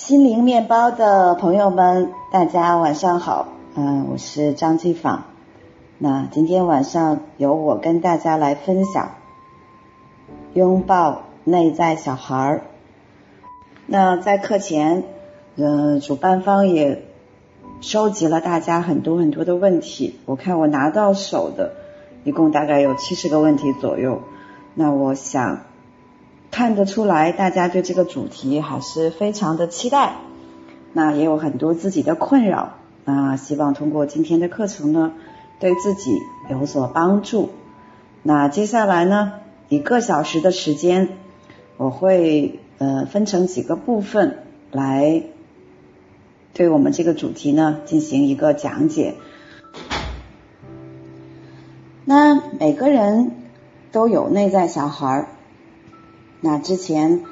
心灵面包的朋友们，大家晚上好。嗯，我是张继芳。那今天晚上由我跟大家来分享拥抱内在小孩儿。那在课前，呃，主办方也收集了大家很多很多的问题。我看我拿到手的，一共大概有七十个问题左右。那我想。看得出来，大家对这个主题还是非常的期待。那也有很多自己的困扰，那希望通过今天的课程呢，对自己有所帮助。那接下来呢，一个小时的时间，我会呃分成几个部分来对我们这个主题呢进行一个讲解。那每个人都有内在小孩儿。那之前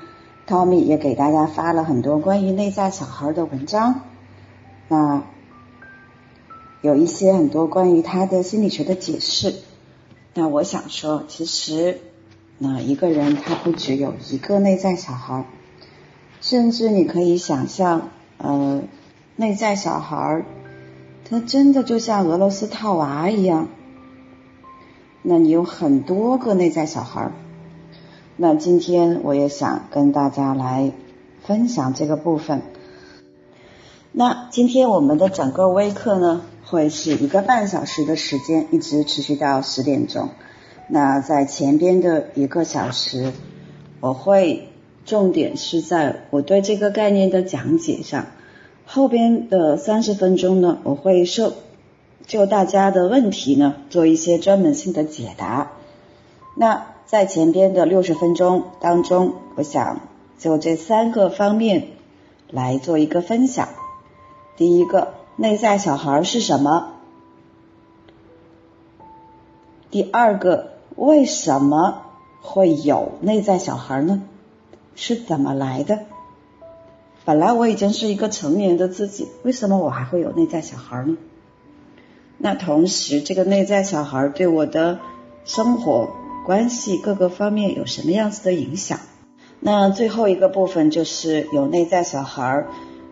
，Tommy 也给大家发了很多关于内在小孩的文章，那有一些很多关于他的心理学的解释。那我想说，其实那一个人他不只有一个内在小孩，甚至你可以想象，呃，内在小孩他真的就像俄罗斯套娃一样，那你有很多个内在小孩。那今天我也想跟大家来分享这个部分。那今天我们的整个微课呢，会是一个半小时的时间，一直持续到十点钟。那在前边的一个小时，我会重点是在我对这个概念的讲解上。后边的三十分钟呢，我会受就大家的问题呢，做一些专门性的解答。那。在前边的六十分钟当中，我想就这三个方面来做一个分享。第一个，内在小孩是什么？第二个，为什么会有内在小孩呢？是怎么来的？本来我已经是一个成年的自己，为什么我还会有内在小孩呢？那同时，这个内在小孩对我的生活。关系各个方面有什么样子的影响？那最后一个部分就是有内在小孩，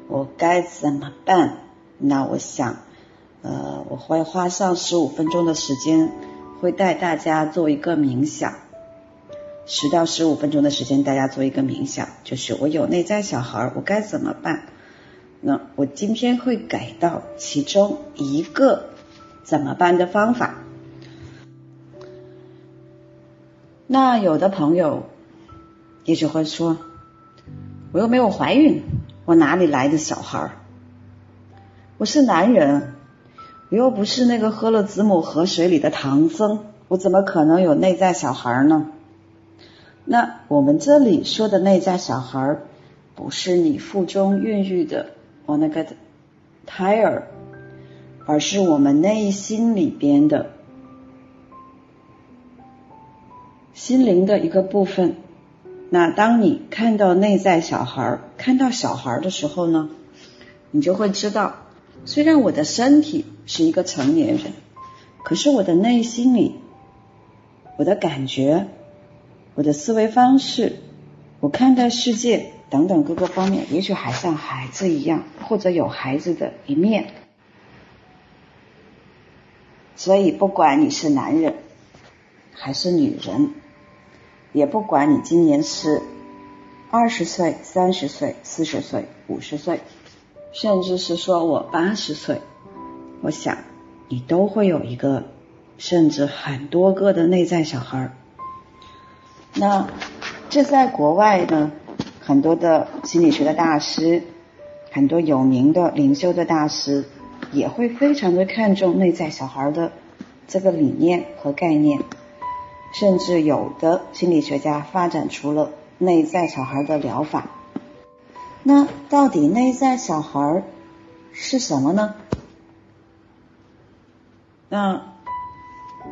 我该怎么办？那我想，呃，我会花上十五分钟的时间，会带大家做一个冥想，十到十五分钟的时间，大家做一个冥想，就是我有内在小孩，我该怎么办？那我今天会给到其中一个怎么办的方法。那有的朋友也许会说：“我又没有怀孕，我哪里来的小孩？我是男人，我又不是那个喝了子母河水里的唐僧，我怎么可能有内在小孩呢？”那我们这里说的内在小孩，不是你腹中孕育的我那个胎儿，而是我们内心里边的。心灵的一个部分。那当你看到内在小孩，看到小孩的时候呢，你就会知道，虽然我的身体是一个成年人，可是我的内心里，我的感觉，我的思维方式，我看待世界等等各个方面，也许还像孩子一样，或者有孩子的一面。所以，不管你是男人还是女人。也不管你今年是二十岁、三十岁、四十岁、五十岁，甚至是说我八十岁，我想你都会有一个，甚至很多个的内在小孩儿。那这在国外呢，很多的心理学的大师，很多有名的灵修的大师，也会非常的看重内在小孩的这个理念和概念。甚至有的心理学家发展出了内在小孩的疗法。那到底内在小孩是什么呢？那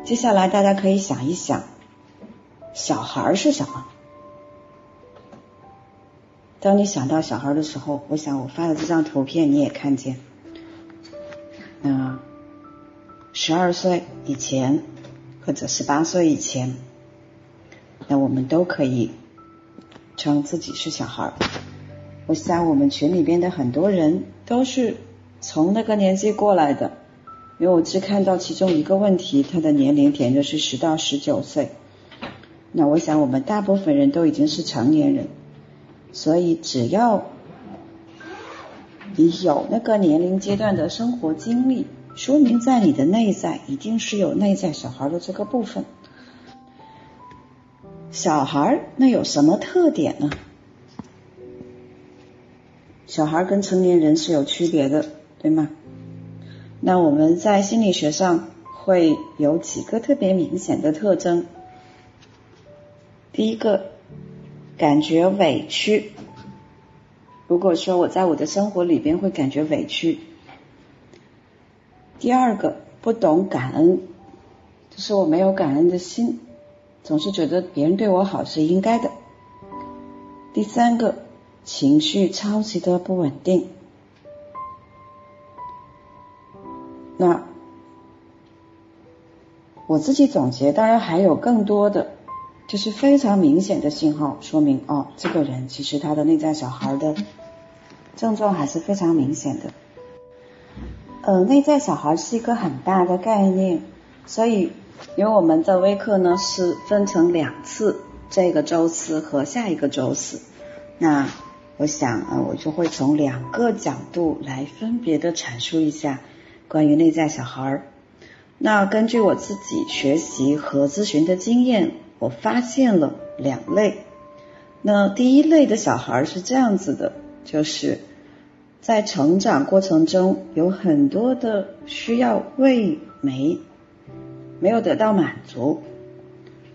接下来大家可以想一想，小孩是什么？当你想到小孩的时候，我想我发的这张图片你也看见，那，十二岁以前。或者十八岁以前，那我们都可以称自己是小孩。我想我们群里边的很多人都是从那个年纪过来的，因为我只看到其中一个问题，他的年龄填的是十到十九岁。那我想我们大部分人都已经是成年人，所以只要你有那个年龄阶段的生活经历，说明在你的内在一定是有内在小孩的这个部分。小孩那有什么特点呢？小孩跟成年人是有区别的，对吗？那我们在心理学上会有几个特别明显的特征。第一个，感觉委屈。如果说我在我的生活里边会感觉委屈。第二个，不懂感恩，就是我没有感恩的心，总是觉得别人对我好是应该的。第三个。情绪超级的不稳定，那我自己总结，当然还有更多的，就是非常明显的信号，说明哦，这个人其实他的内在小孩的症状还是非常明显的。呃，内在小孩是一个很大的概念，所以因为我们的微课呢是分成两次，这个周四和下一个周四，那。我想啊，我就会从两个角度来分别的阐述一下关于内在小孩儿。那根据我自己学习和咨询的经验，我发现了两类。那第一类的小孩是这样子的，就是在成长过程中有很多的需要未没没有得到满足，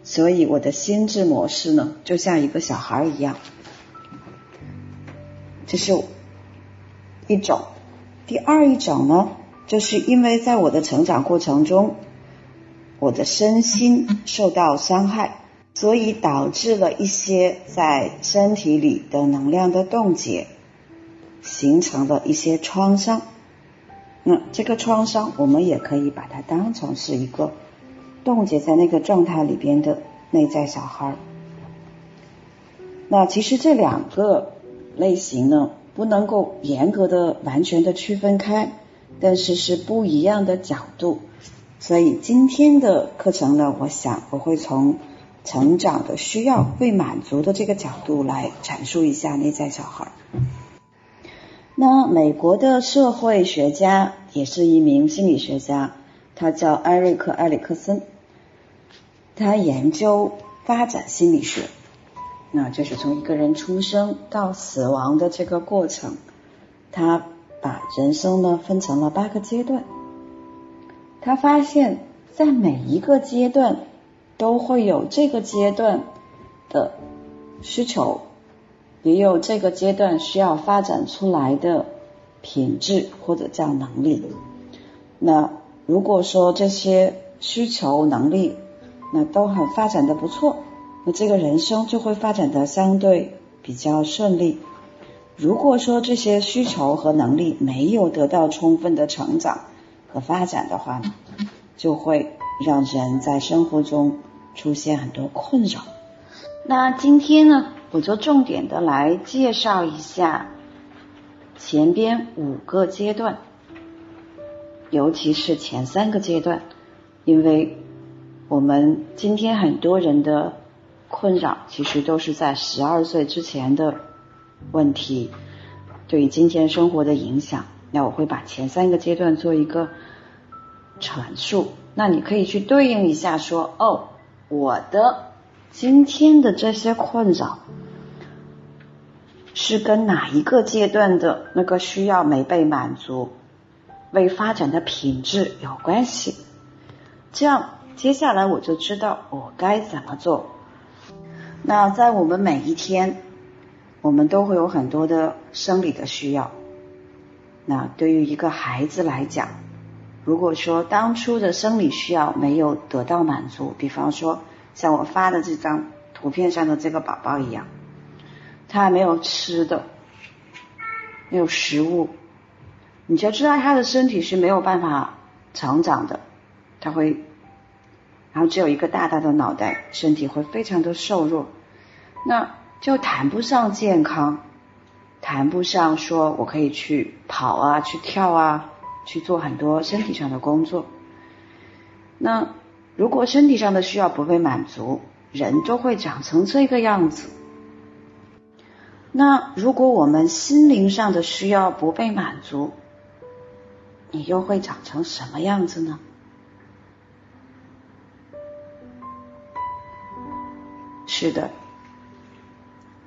所以我的心智模式呢，就像一个小孩一样。这是一种，第二一种呢，就是因为在我的成长过程中，我的身心受到伤害，所以导致了一些在身体里的能量的冻结，形成的一些创伤。那这个创伤，我们也可以把它当成是一个冻结在那个状态里边的内在小孩。那其实这两个。类型呢不能够严格的完全的区分开，但是是不一样的角度。所以今天的课程呢，我想我会从成长的需要被满足的这个角度来阐述一下内在小孩。那美国的社会学家也是一名心理学家，他叫艾瑞克·埃里克森，他研究发展心理学。那就是从一个人出生到死亡的这个过程，他把人生呢分成了八个阶段。他发现，在每一个阶段都会有这个阶段的需求，也有这个阶段需要发展出来的品质或者叫能力。那如果说这些需求能力那都很发展的不错。那这个人生就会发展的相对比较顺利。如果说这些需求和能力没有得到充分的成长和发展的话呢，就会让人在生活中出现很多困扰。那今天呢，我就重点的来介绍一下前边五个阶段，尤其是前三个阶段，因为我们今天很多人的。困扰其实都是在十二岁之前的问题，对于今天生活的影响。那我会把前三个阶段做一个阐述。那你可以去对应一下，说哦，我的今天的这些困扰是跟哪一个阶段的那个需要没被满足、未发展的品质有关系？这样接下来我就知道我该怎么做。那在我们每一天，我们都会有很多的生理的需要。那对于一个孩子来讲，如果说当初的生理需要没有得到满足，比方说像我发的这张图片上的这个宝宝一样，他还没有吃的，没有食物，你就知道他的身体是没有办法成长的，他会。然后只有一个大大的脑袋，身体会非常的瘦弱，那就谈不上健康。谈不上说我可以去跑啊，去跳啊，去做很多身体上的工作。那如果身体上的需要不被满足，人就会长成这个样子。那如果我们心灵上的需要不被满足，你又会长成什么样子呢？是的，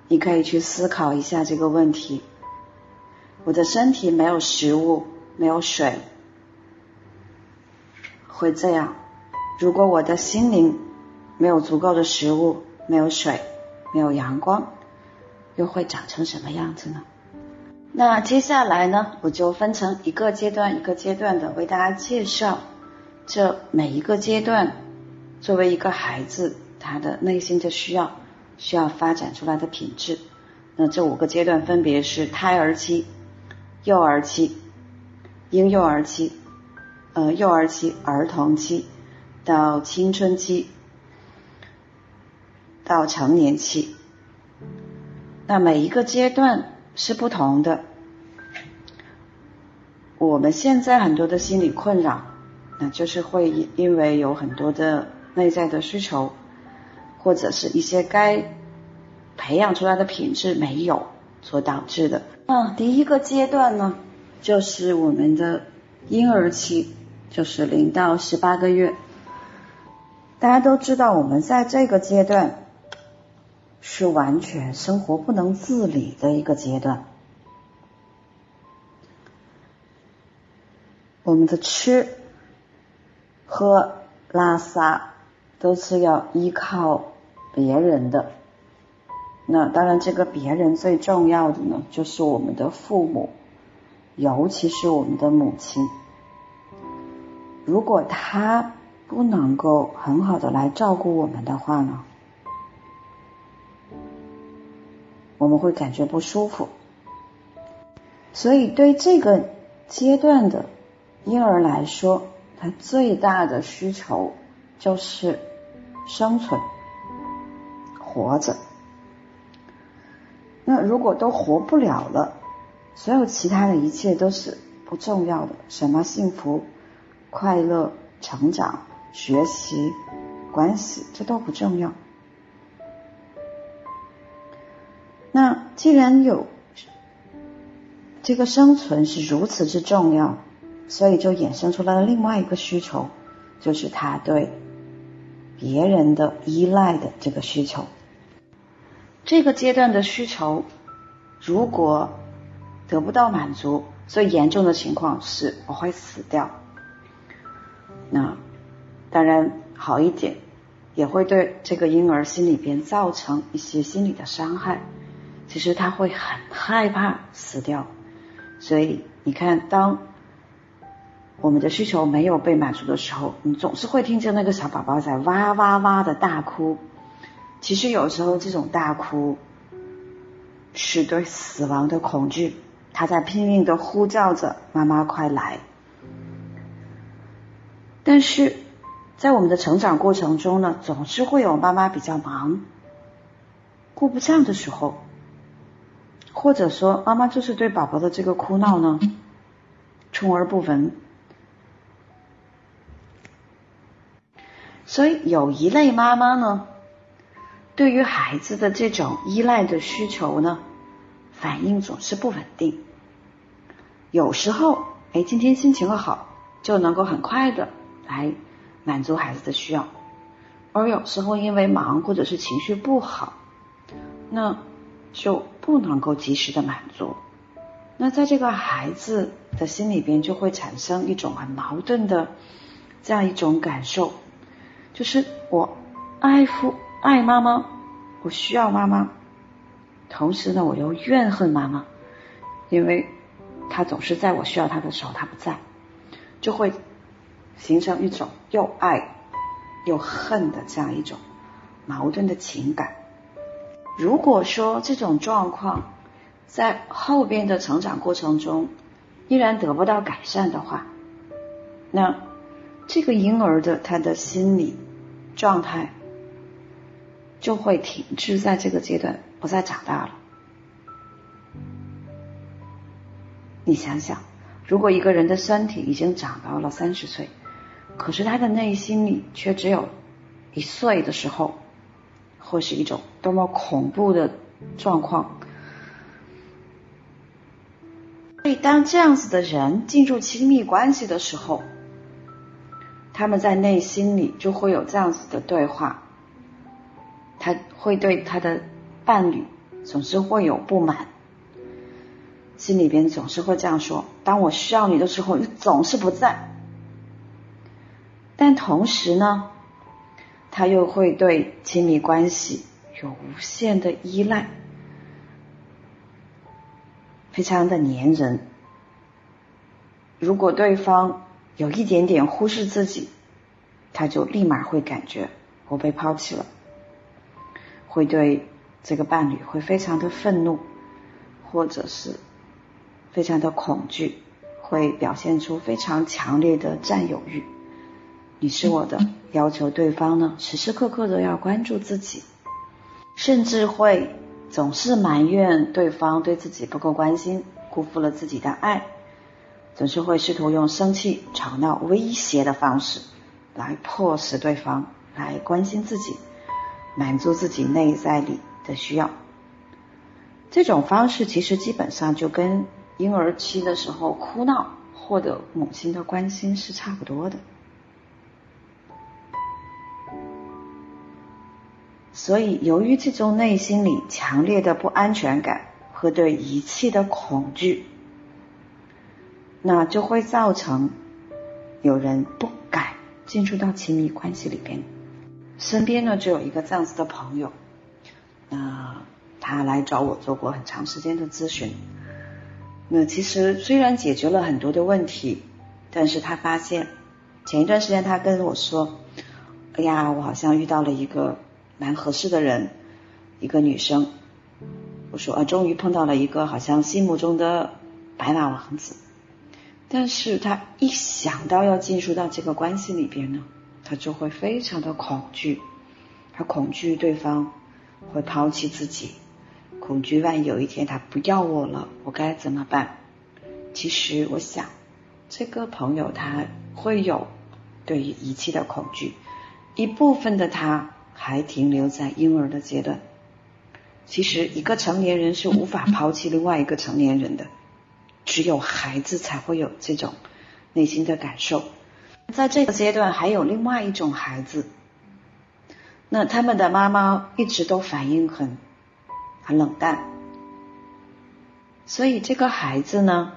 你可以去思考一下这个问题。我的身体没有食物，没有水，会这样。如果我的心灵没有足够的食物，没有水，没有阳光，又会长成什么样子呢？那接下来呢，我就分成一个阶段一个阶段的为大家介绍这每一个阶段作为一个孩子他的内心的需要需要发展出来的品质。那这五个阶段分别是胎儿期、幼儿期、婴幼儿期、呃幼儿期、儿童期到青春期到成年期。那每一个阶段。是不同的。我们现在很多的心理困扰，那就是会因为有很多的内在的需求，或者是一些该培养出来的品质没有所导致的。那第一个阶段呢，就是我们的婴儿期，就是零到十八个月。大家都知道，我们在这个阶段。是完全生活不能自理的一个阶段，我们的吃、喝、拉撒都是要依靠别人的。那当然，这个别人最重要的呢，就是我们的父母，尤其是我们的母亲。如果他不能够很好的来照顾我们的话呢？我们会感觉不舒服，所以对这个阶段的婴儿来说，他最大的需求就是生存、活着。那如果都活不了了，所有其他的一切都是不重要的，什么幸福、快乐、成长、学习、关系，这都不重要。那既然有这个生存是如此之重要，所以就衍生出来了另外一个需求，就是他对别人的依赖的这个需求。这个阶段的需求如果得不到满足，最严重的情况是我会死掉。那当然好一点，也会对这个婴儿心里边造成一些心理的伤害。其实他会很害怕死掉，所以你看，当我们的需求没有被满足的时候，你总是会听见那个小宝宝在哇哇哇的大哭。其实有时候这种大哭是对死亡的恐惧，他在拼命的呼叫着妈妈快来。但是在我们的成长过程中呢，总是会有妈妈比较忙，顾不上的时候。或者说，妈妈就是对宝宝的这个哭闹呢，充耳不闻。所以有一类妈妈呢，对于孩子的这种依赖的需求呢，反应总是不稳定。有时候，哎，今天心情好，就能够很快的来满足孩子的需要；而有时候因为忙或者是情绪不好，那。就不能够及时的满足，那在这个孩子的心里边就会产生一种很矛盾的这样一种感受，就是我爱父爱妈妈，我需要妈妈，同时呢我又怨恨妈妈，因为她总是在我需要他的时候她不在，就会形成一种又爱又恨的这样一种矛盾的情感。如果说这种状况在后边的成长过程中依然得不到改善的话，那这个婴儿的他的心理状态就会停滞在这个阶段，不再长大了。你想想，如果一个人的身体已经长到了三十岁，可是他的内心里却只有一岁的时候，会是一种多么恐怖的状况。所以，当这样子的人进入亲密关系的时候，他们在内心里就会有这样子的对话，他会对他的伴侣总是会有不满，心里边总是会这样说：当我需要你的时候，你总是不在。但同时呢，他又会对亲密关系有无限的依赖。非常的粘人，如果对方有一点点忽视自己，他就立马会感觉我被抛弃了，会对这个伴侣会非常的愤怒，或者是非常的恐惧，会表现出非常强烈的占有欲。你是我的，要求对方呢时时刻刻都要关注自己，甚至会。总是埋怨对方对自己不够关心，辜负了自己的爱，总是会试图用生气、吵闹、威胁的方式来迫使对方来关心自己，满足自己内在里的需要。这种方式其实基本上就跟婴儿期的时候哭闹获得母亲的关心是差不多的。所以，由于这种内心里强烈的不安全感和对遗弃的恐惧，那就会造成有人不敢进入到亲密关系里边。身边呢，就有一个这样子的朋友，那他来找我做过很长时间的咨询。那其实虽然解决了很多的问题，但是他发现前一段时间他跟我说：“哎呀，我好像遇到了一个。”蛮合适的人，一个女生，我说啊，终于碰到了一个好像心目中的白马王子，但是他一想到要进入到这个关系里边呢，他就会非常的恐惧，他恐惧对方会抛弃自己，恐惧万一有一天他不要我了，我该怎么办？其实我想，这个朋友他会有对于遗弃的恐惧，一部分的他。还停留在婴儿的阶段。其实，一个成年人是无法 抛弃另外一个成年人的，只有孩子才会有这种内心的感受。在这个阶段，还有另外一种孩子，那他们的妈妈一直都反应很很冷淡，所以这个孩子呢，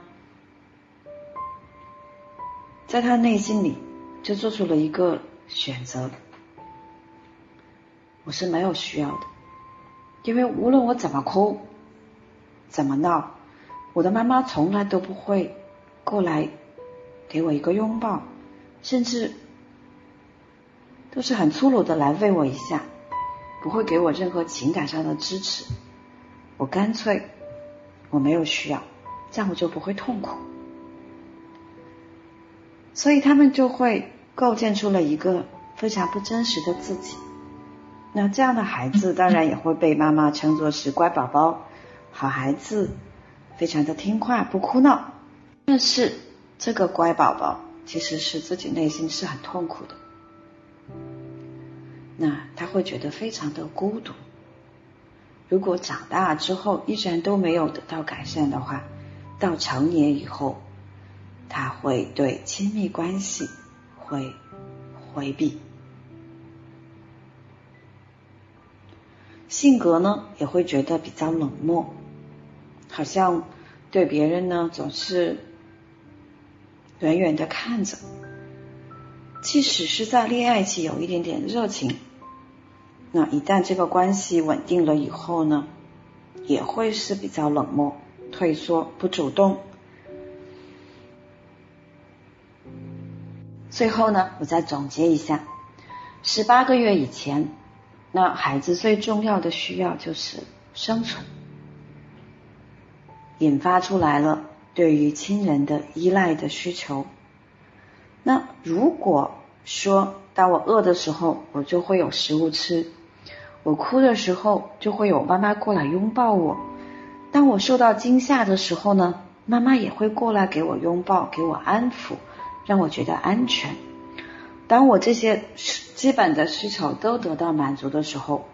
在他内心里就做出了一个选择。我是没有需要的，因为无论我怎么哭、怎么闹，我的妈妈从来都不会过来给我一个拥抱，甚至都是很粗鲁的来喂我一下，不会给我任何情感上的支持。我干脆我没有需要，这样我就不会痛苦。所以他们就会构建出了一个非常不真实的自己。那这样的孩子 当然也会被妈妈称作是乖宝宝、好孩子，非常的听话，不哭闹。但是这个乖宝宝其实是自己内心是很痛苦的，那他会觉得非常的孤独。如果长大之后依然都没有得到改善的话，到成年以后，他会对亲密关系会回避。性格呢也会觉得比较冷漠，好像对别人呢总是远远的看着，即使是在恋爱期有一点点热情，那一旦这个关系稳定了以后呢，也会是比较冷漠、退缩、不主动。最后呢，我再总结一下，十八个月以前。那孩子最重要的需要就是生存，引发出来了对于亲人的依赖的需求。那如果说当我饿的时候，我就会有食物吃；我哭的时候，就会有妈妈过来拥抱我；当我受到惊吓的时候呢，妈妈也会过来给我拥抱，给我安抚，让我觉得安全。当我这些基本的需求都得到满足的时候，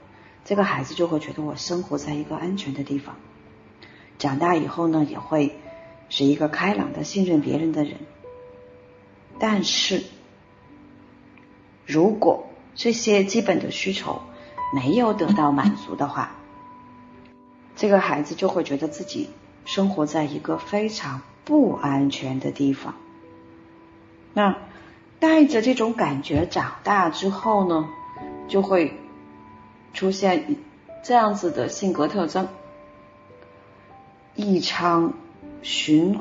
这个孩子就会觉得我生活在一个安全的地方。长大以后呢，也会是一个开朗的、信任别人的人。但是，如果这些基本的需求没有得到满足的话，这个孩子就会觉得自己生活在一个非常不安全的地方。那带着这种感觉长大之后呢，就会出现这样子的性格特征：异常寻，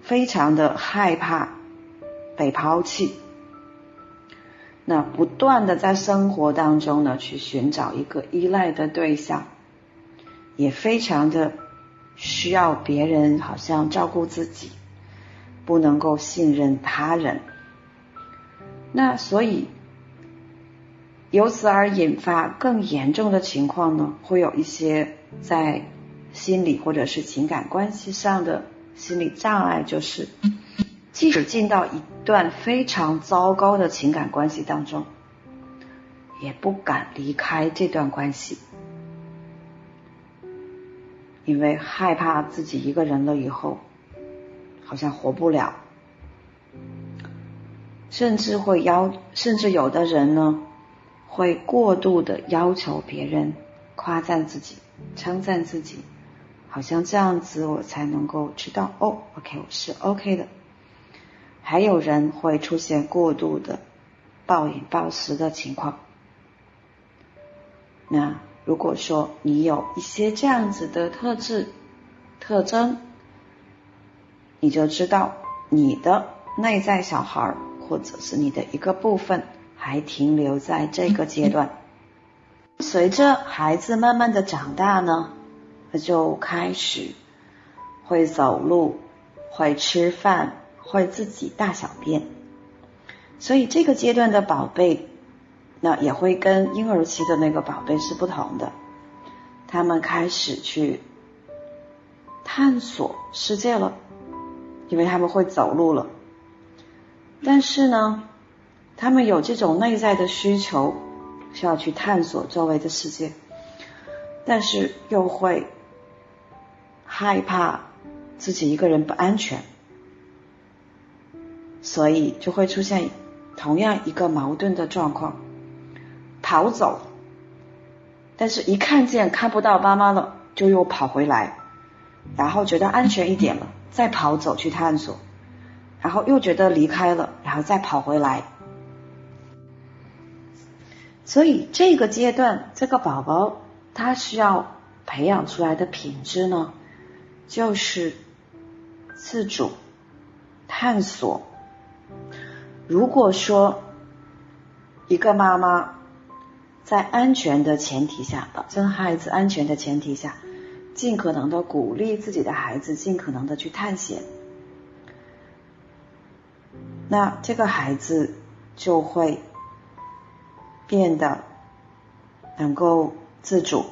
非常的害怕被抛弃。那不断的在生活当中呢，去寻找一个依赖的对象。也非常的需要别人，好像照顾自己，不能够信任他人。那所以由此而引发更严重的情况呢，会有一些在心理或者是情感关系上的心理障碍，就是即使进到一段非常糟糕的情感关系当中，也不敢离开这段关系。因为害怕自己一个人了以后，好像活不了，甚至会要，甚至有的人呢，会过度的要求别人夸赞自己、称赞自己，好像这样子我才能够知道哦，OK，我是 OK 的。还有人会出现过度的暴饮暴食的情况，那。如果说你有一些这样子的特质、特征，你就知道你的内在小孩或者是你的一个部分还停留在这个阶段。随着孩子慢慢的长大呢，他就开始会走路、会吃饭、会自己大小便，所以这个阶段的宝贝。那也会跟婴儿期的那个宝贝是不同的，他们开始去探索世界了，因为他们会走路了。但是呢，他们有这种内在的需求，需要去探索周围的世界，但是又会害怕自己一个人不安全，所以就会出现同样一个矛盾的状况。跑走，但是一看见看不到妈妈了，就又跑回来，然后觉得安全一点了，再跑走去探索，然后又觉得离开了，然后再跑回来。所以这个阶段，这个宝宝他需要培养出来的品质呢，就是自主探索。如果说一个妈妈，在安全的前提下，保证孩子安全的前提下，尽可能的鼓励自己的孩子尽可能的去探险，那这个孩子就会变得能够自主，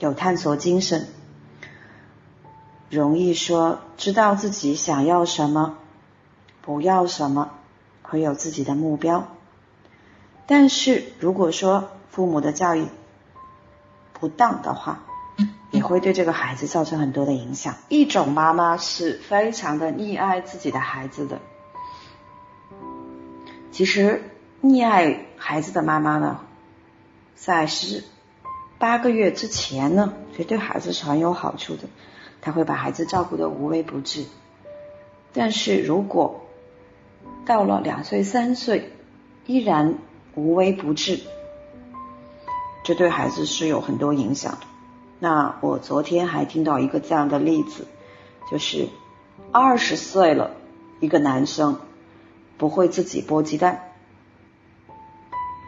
有探索精神，容易说知道自己想要什么，不要什么，会有自己的目标。但是如果说，父母的教育不当的话，也会对这个孩子造成很多的影响。一种妈妈是非常的溺爱自己的孩子的，其实溺爱孩子的妈妈呢，在十八个月之前呢，其实对孩子是很有好处的，他会把孩子照顾的无微不至。但是如果到了两岁三岁，依然无微不至。这对孩子是有很多影响的。那我昨天还听到一个这样的例子，就是二十岁了，一个男生不会自己剥鸡蛋，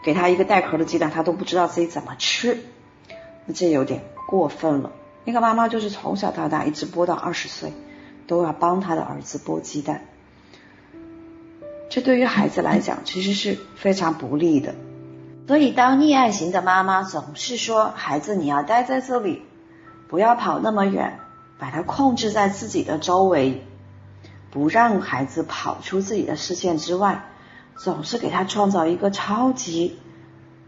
给他一个带壳的鸡蛋，他都不知道自己怎么吃，那这有点过分了。那个妈妈就是从小到大一直剥到二十岁，都要帮他的儿子剥鸡蛋，这对于孩子来讲其实是非常不利的。所以，当溺爱型的妈妈总是说：“孩子，你要待在这里，不要跑那么远，把他控制在自己的周围，不让孩子跑出自己的视线之外，总是给他创造一个超级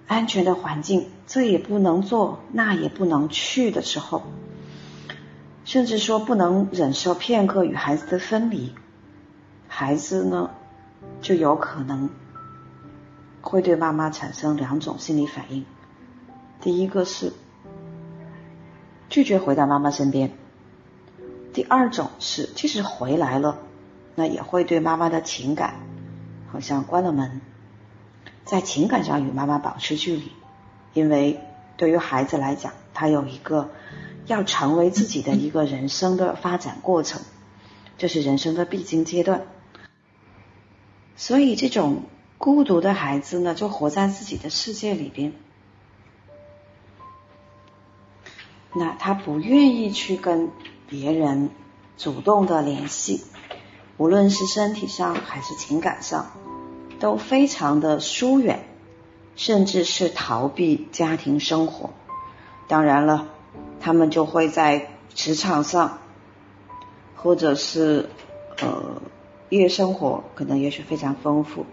安全的环境，这也不能做，那也不能去的时候，甚至说不能忍受片刻与孩子的分离，孩子呢就有可能会对妈妈产生两种心理反应，第一个是拒绝回到妈妈身边。第二种是，即使回来了，那也会对妈妈的情感好像关了门，在情感上与妈妈保持距离，因为对于孩子来讲，他有一个要成为自己的一个人生的发展过程，这是人生的必经阶段，所以这种孤独的孩子呢，就活在自己的世界里边，那他不愿意去跟。别人主动的联系，无论是身体上还是情感上，都非常的疏远，甚至是逃避家庭生活。当然了，他们就会在职场上，或者是呃夜生活，可能也许非常丰富，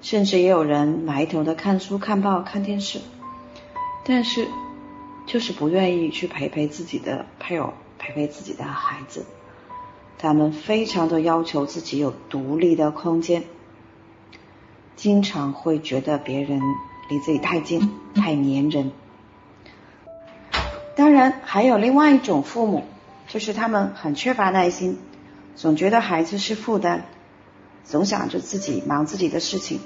甚至也有人埋头的看书、看报、看电视，但是就是不愿意去陪陪自己的配偶。陪陪自己的孩子，他们非常的要求自己有独立的空间，经常会觉得别人离自己太近、太粘人。当然，还有另外一种父母，就是他们很缺乏耐心，总觉得孩子是负担，总想着自己忙自己的事情。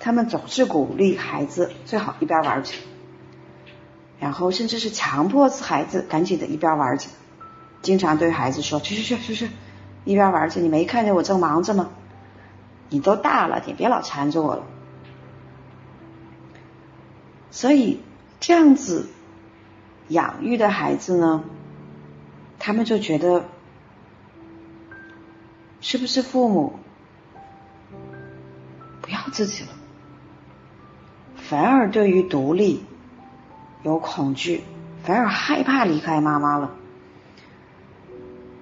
他们总是鼓励孩子最好一边玩去。然后甚至是强迫孩子赶紧的一边玩去，经常对孩子说：“去去去去去，一边玩去！你没看见我正忙着吗？你都大了，你别老缠着我了。”所以这样子养育的孩子呢，他们就觉得是不是父母不要自己了，反而对于独立。有恐惧，反而害怕离开妈妈了。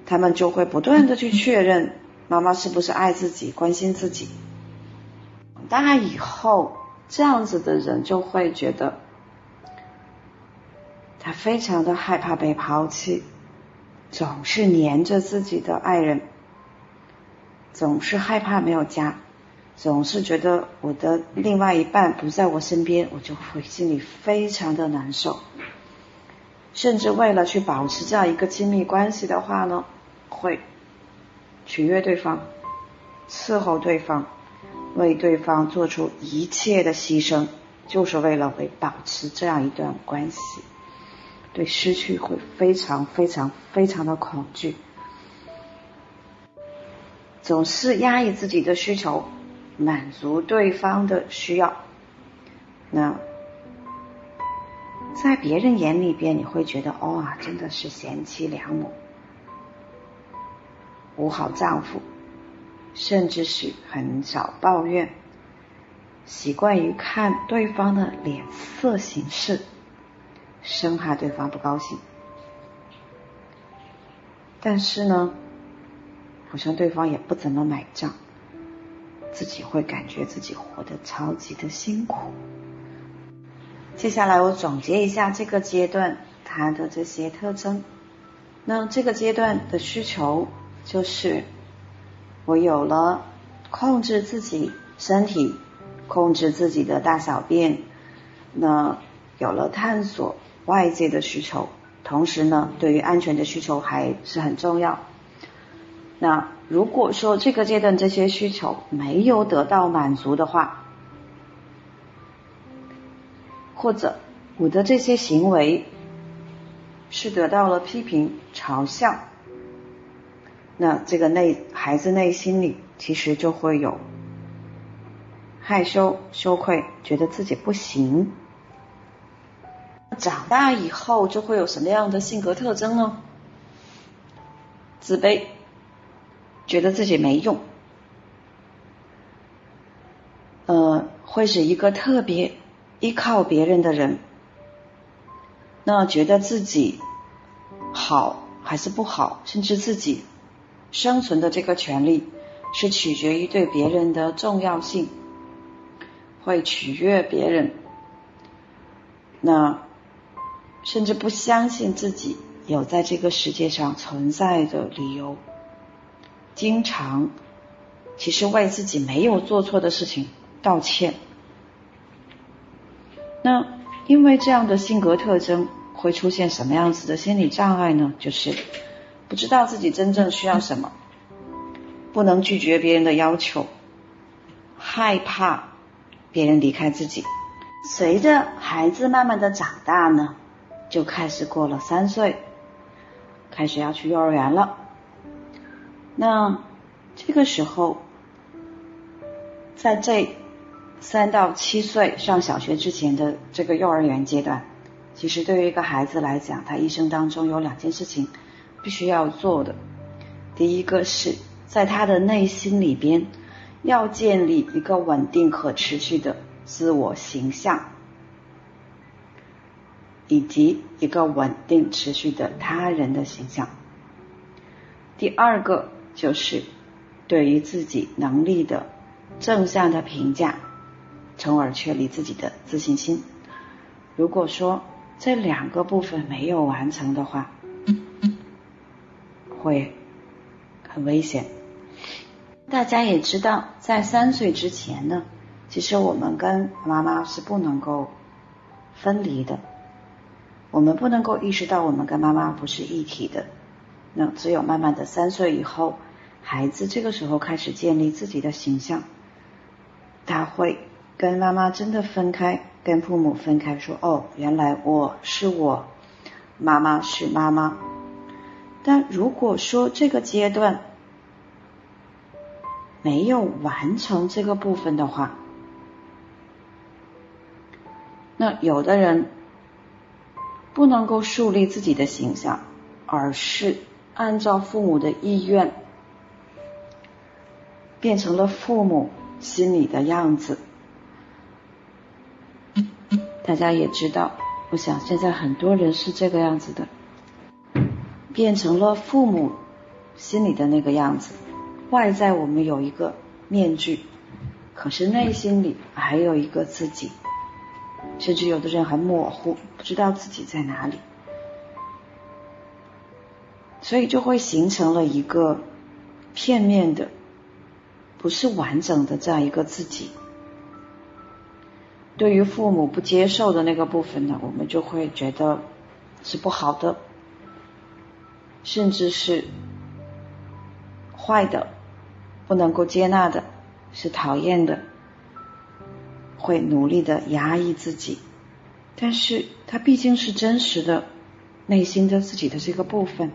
他们就会不断的去确认妈妈是不是爱自己、关心自己。当然，以后这样子的人就会觉得，他非常的害怕被抛弃，总是黏着自己的爱人，总是害怕没有家。总是觉得我的另外一半不在我身边，我就会心里非常的难受。甚至为了去保持这样一个亲密关系的话呢，会取悦对方，伺候对方，为对方做出一切的牺牲，就是为了为保持这样一段关系。对失去会非常非常非常的恐惧，总是压抑自己的需求。满足对方的需要，那在别人眼里边，你会觉得哇，真的是贤妻良母、无好丈夫，甚至是很少抱怨，习惯于看对方的脸色行事，生怕对方不高兴。但是呢，好像对方也不怎么买账。自己会感觉自己活得超级的辛苦。接下来我总结一下这个阶段它的这些特征。那这个阶段的需求就是，我有了控制自己身体、控制自己的大小便，那有了探索外界的需求，同时呢，对于安全的需求还是很重要。那如果说这个阶段这些需求没有得到满足的话，或者我的这些行为是得到了批评、嘲笑，那这个内孩子内心里其实就会有害羞、羞愧，觉得自己不行。长大以后就会有什么样的性格特征呢？自卑。觉得自己没用，呃，会是一个特别依靠别人的人，那觉得自己好还是不好，甚至自己生存的这个权利，是取决于对别人的重要性，会取悦别人，那甚至不相信自己有在这个世界上存在的理由，经常其实为自己没有做错的事情道歉。那因为这样的性格特征。会出现什么样子的心理障碍呢？就是不知道自己真正需要什么，不能拒绝别人的要求，害怕别人离开自己。随着孩子慢慢的长大呢，就开始过了三岁，开始要去幼儿园了。那这个时候，在这三到七岁上小学之前的这个幼儿园阶段。其实对于一个孩子来讲，他一生当中有两件事情必须要做的。第一个是在他的内心里边要建立一个稳定可持续的自我形象，以及一个稳定持续的他人的形象。第二个就是对于自己能力的正向的评价，从而确立自己的自信心。如果说，这两个部分没有完成的话，会很危险。大家也知道，在三岁之前呢，其实我们跟妈妈是不能够分离的，我们不能够意识到我们跟妈妈不是一体的。那只有慢慢的三岁以后，孩子这个时候开始建立自己的形象，他会跟妈妈真的分开。跟父母分开，说哦，原来我是我，妈妈是妈妈。但如果说这个阶段没有完成这个部分的话，那有的人不能够树立自己的形象，而是按照父母的意愿，变成了父母心里的样子。大家也知道，我想现在很多人是这个样子的，变成了父母心里的那个样子。外在我们有一个面具，可是内心里还有一个自己，甚至有的人很模糊，不知道自己在哪里，所以就会形成了一个片面的，不是完整的这样一个自己。对于父母不接受的那个部分呢，我们就会觉得是不好的，甚至是坏的，不能够接纳的，是讨厌的，会努力的压抑自己。但是他毕竟是真实的内心的自己的这个部分，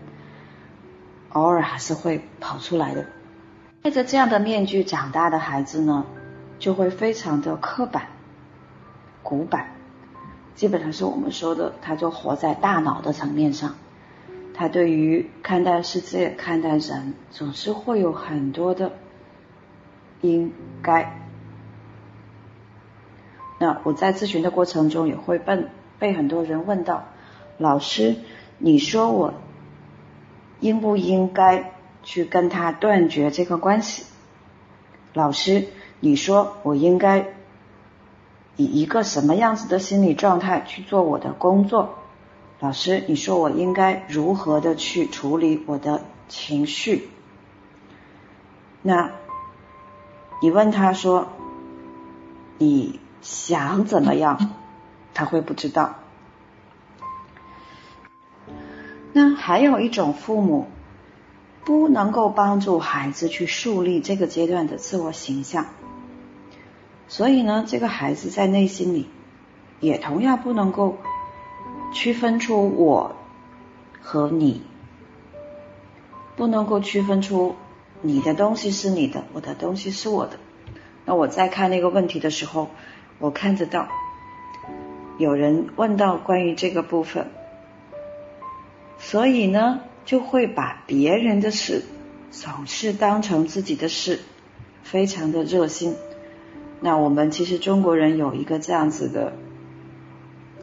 偶尔还是会跑出来的。戴着这样的面具长大的孩子呢，就会非常的刻板。古板，基本上是我们说的，他就活在大脑的层面上。他对于看待世界、看待人，总是会有很多的应该。那我在咨询的过程中，也会被被很多人问到：老师，你说我应不应该去跟他断绝这个关系？老师，你说我应该？以一个什么样子的心理状态去做我的工作？老师，你说我应该如何的去处理我的情绪？那，你问他说你想怎么样，他会不知道。那还有一种父母不能够帮助孩子去树立这个阶段的自我形象。所以呢，这个孩子在内心里也同样不能够区分出我和你，不能够区分出你的东西是你的，我的东西是我的。那我在看那个问题的时候，我看得到有人问到关于这个部分，所以呢，就会把别人的事总是当成自己的事，非常的热心。那我们其实中国人有一个这样子的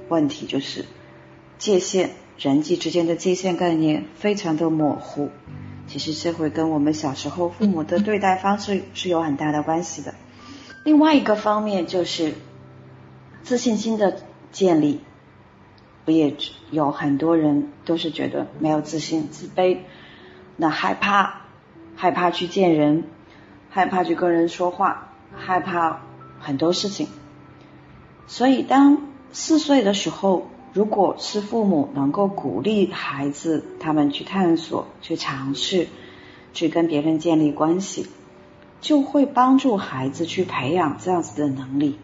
问题，就是界限人际之间的界限概念非常的模糊。其实这会跟我们小时候父母的对待方式是有很大的关系的。另外一个方面就是自信心的建立，我也有很多人都是觉得没有自信、自卑，那害怕，害怕去见人，害怕去跟人说话，害怕很多事情。所以当四岁的时候，如果是父母能够鼓励孩子他们去探索、去尝试、去跟别人建立关系，就会帮助孩子去培养这样子的能力。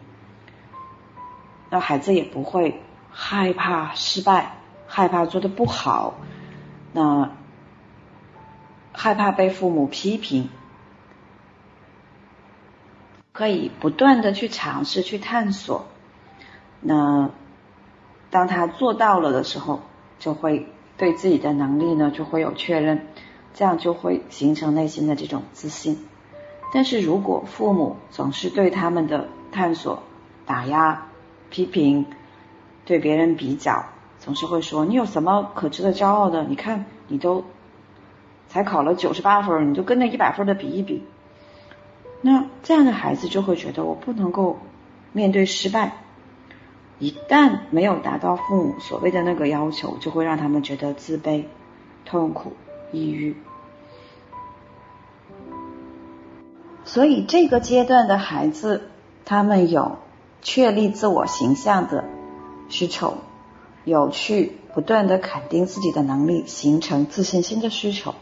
那孩子也不会害怕失败，害怕做的不好，那害怕被父母批评，可以不断的去尝试、去探索。那当他做到了的时候，就会对自己的能力呢就会有确认，这样就会形成内心的这种自信。但是如果父母总是对他们的探索打压、批评，对别人比较，总是会说你有什么可值得骄傲的？你看你都才考了九十八分，你就跟那一百分的比一比。那这样的孩子就会觉得我不能够面对失败。一旦没有达到父母所谓的那个要求，就会让他们觉得自卑、痛苦、抑郁。所以这个阶段的孩子，他们有确立自我形象的需求，有去不断的肯定自己的能力，形成自信心的需求。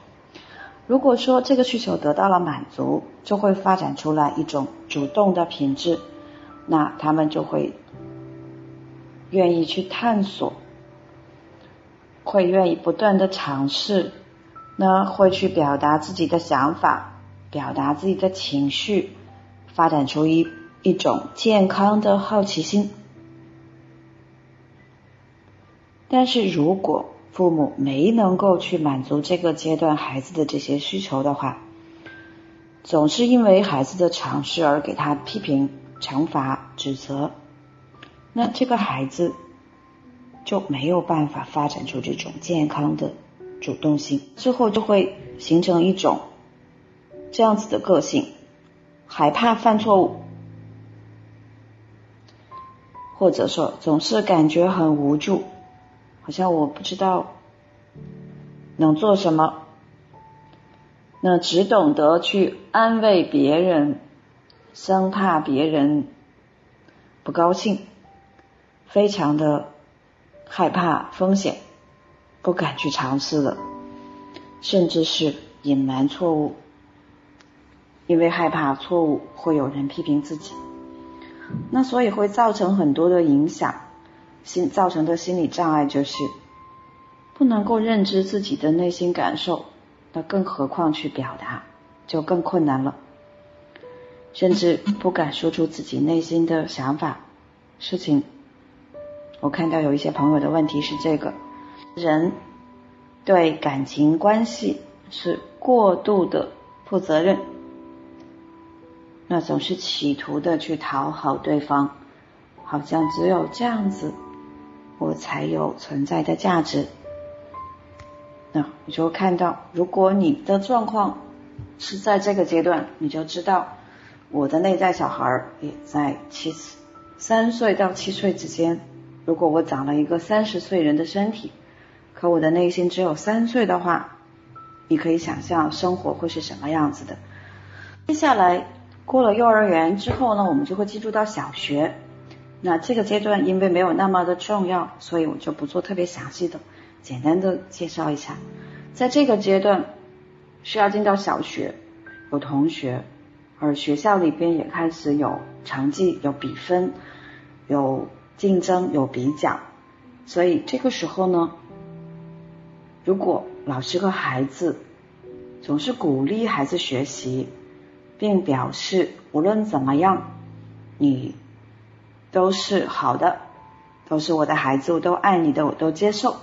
如果说这个需求得到了满足，就会发展出来一种主动的品质，那他们就会。愿意去探索，会愿意不断的尝试，那会去表达自己的想法，表达自己的情绪，发展出一一种健康的好奇心。但是如果父母没能够去满足这个阶段孩子的这些需求的话，总是因为孩子的尝试而给他批评、惩罚、指责。那这个孩子就没有办法发展出这种健康的主动性，之后就会形成一种这样子的个性，害怕犯错误，或者说总是感觉很无助，好像我不知道能做什么，那只懂得去安慰别人，生怕别人不高兴。非常的害怕风险，不敢去尝试了，甚至是隐瞒错误，因为害怕错误会有人批评自己，那所以会造成很多的影响，心造成的心理障碍就是不能够认知自己的内心感受，那更何况去表达就更困难了，甚至不敢说出自己内心的想法、事情。我看到有一些朋友的问题是这个：人对感情关系是过度的负责任，那总是企图的去讨好对方，好像只有这样子，我才有存在的价值。那你就看到，如果你的状况是在这个阶段，你就知道我的内在小孩也在七三岁到七岁之间。如果我长了一个三十岁人的身体，可我的内心只有三岁的话，你可以想象生活会是什么样子的。接下来过了幼儿园之后呢，我们就会进入到小学。那这个阶段因为没有那么的重要，所以我就不做特别详细的，简单的介绍一下。在这个阶段需要进到小学，有同学，而学校里边也开始有成绩、有比分、有。竞争有比较，所以这个时候呢，如果老师和孩子总是鼓励孩子学习，并表示无论怎么样，你都是好的，都是我的孩子，我都爱你的，我都接受，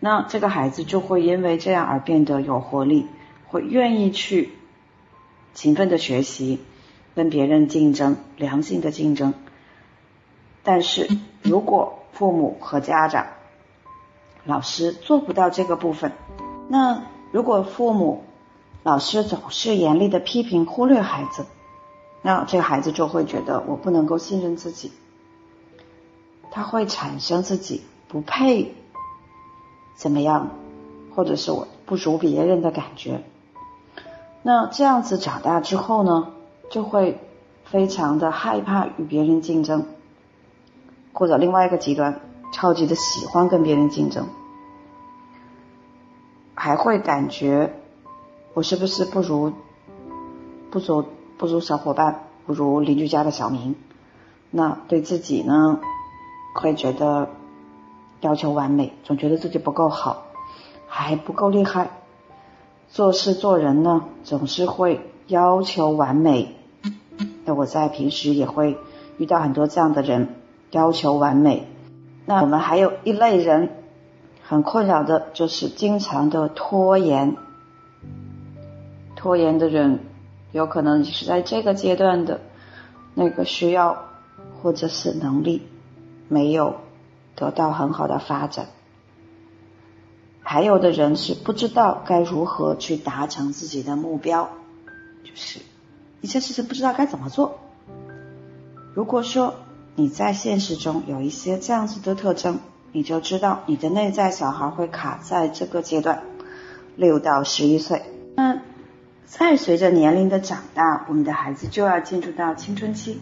那这个孩子就会因为这样而变得有活力，会愿意去勤奋的学习，跟别人竞争，良性的竞争。但是如果父母和家长老师做不到这个部分。那如果父母、老师总是严厉的批评、忽略孩子，那这个孩子就会觉得我不能够信任自己，他会产生自己不配怎么样，或者是我不如别人的感觉。那这样子长大之后呢，就会非常的害怕与别人竞争，或者另外一个极端，超级的喜欢跟别人竞争，还会感觉我是不是不如不如。不如小伙伴，不如邻居家的小明。那对自己呢，会觉得要求完美，总觉得自己不够好，还不够厉害。做事做人呢，总是会要求完美。那我在平时也会遇到很多这样的人，要求完美。那我们还有一类人很困扰的，就是经常的拖延。拖延的人。有可能是在这个阶段的那个需要或者是能力没有得到很好的发展，还有的人是不知道该如何去达成自己的目标，就是一些事情不知道该怎么做。如果说你在现实中有一些这样子的特征，你就知道你的内在小孩会卡在这个阶段，六到十一岁。那再随着年龄的长大，我们的孩子就要进入到青春期，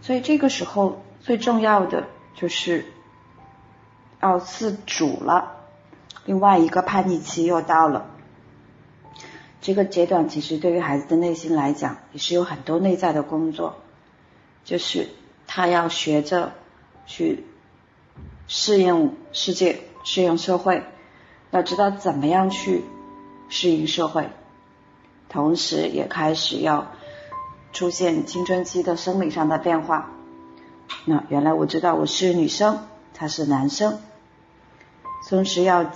所以这个时候最重要的就是要自主了。另外一个叛逆期又到了，这个阶段其实对于孩子的内心来讲，也是有很多内在的工作，就是他要学着去适应世界、适应社会，要知道怎么样去适应社会。同时也开始要出现青春期的生理上的变化。那原来我知道我是女生，他是男生，同时要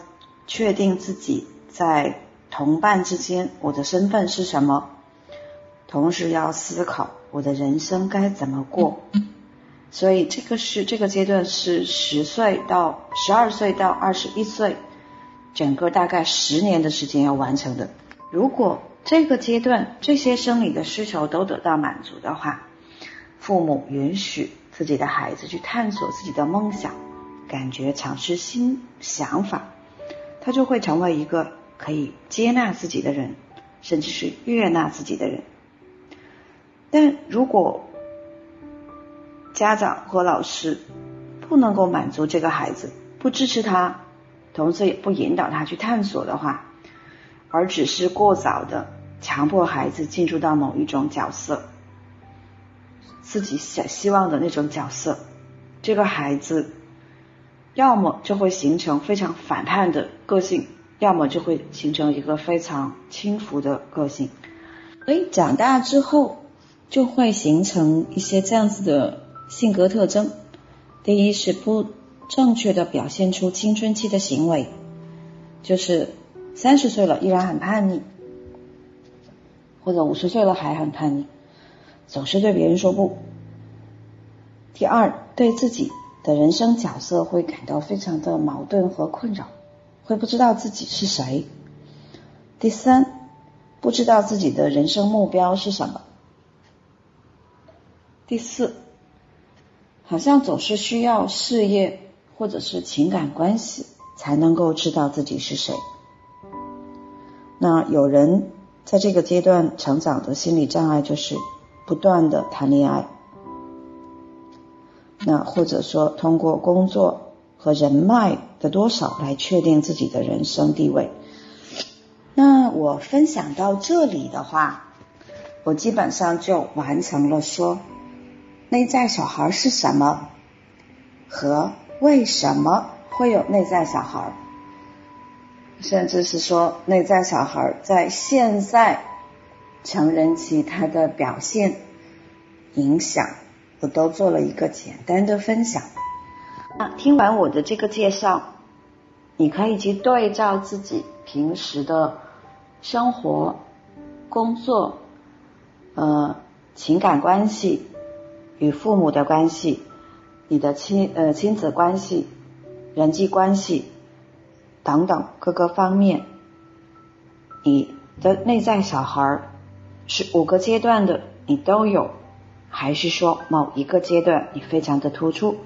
确定自己在同伴之间我的身份是什么，同时要思考我的人生该怎么过。所以这个是这个阶段是十岁到十二岁到二十一岁，整个大概十年的时间要完成的。如果这个阶段，这些生理的需求都得到满足的话，父母允许自己的孩子去探索自己的梦想，感觉尝试新想法，他就会成为一个可以接纳自己的人，甚至是悦纳自己的人。但如果家长和老师不能够满足这个孩子，不支持他，同时也不引导他去探索的话，而只是过早的。强迫孩子进入到某一种角色，自己想希望的那种角色，这个孩子要么就会形成非常反叛的个性，要么就会形成一个非常轻浮的个性。所以长大之后就会形成一些这样子的性格特征。第一是不正确的表现出青春期的行为，就是三十岁了依然很叛逆。或者五十岁了还很叛逆，总是对别人说不。第二，对自己的人生角色会感到非常的矛盾和困扰，会不知道自己是谁。第三，不知道自己的人生目标是什么。第四，好像总是需要事业或者是情感关系才能够知道自己是谁。那有人。在这个阶段成长的心理障碍就是不断的谈恋爱，那或者说通过工作和人脉的多少来确定自己的人生地位。那我分享到这里的话，我基本上就完成了说内在小孩是什么和为什么会有内在小孩。甚至是说内在小孩在现在成人期他的表现影响，我都做了一个简单的分享。那听完我的这个介绍，你可以去对照自己平时的生活、工作、呃情感关系、与父母的关系、你的亲呃亲子关系、人际关系。等等各个方面，你的内在小孩是五个阶段的，你都有，还是说某一个阶段你非常的突出，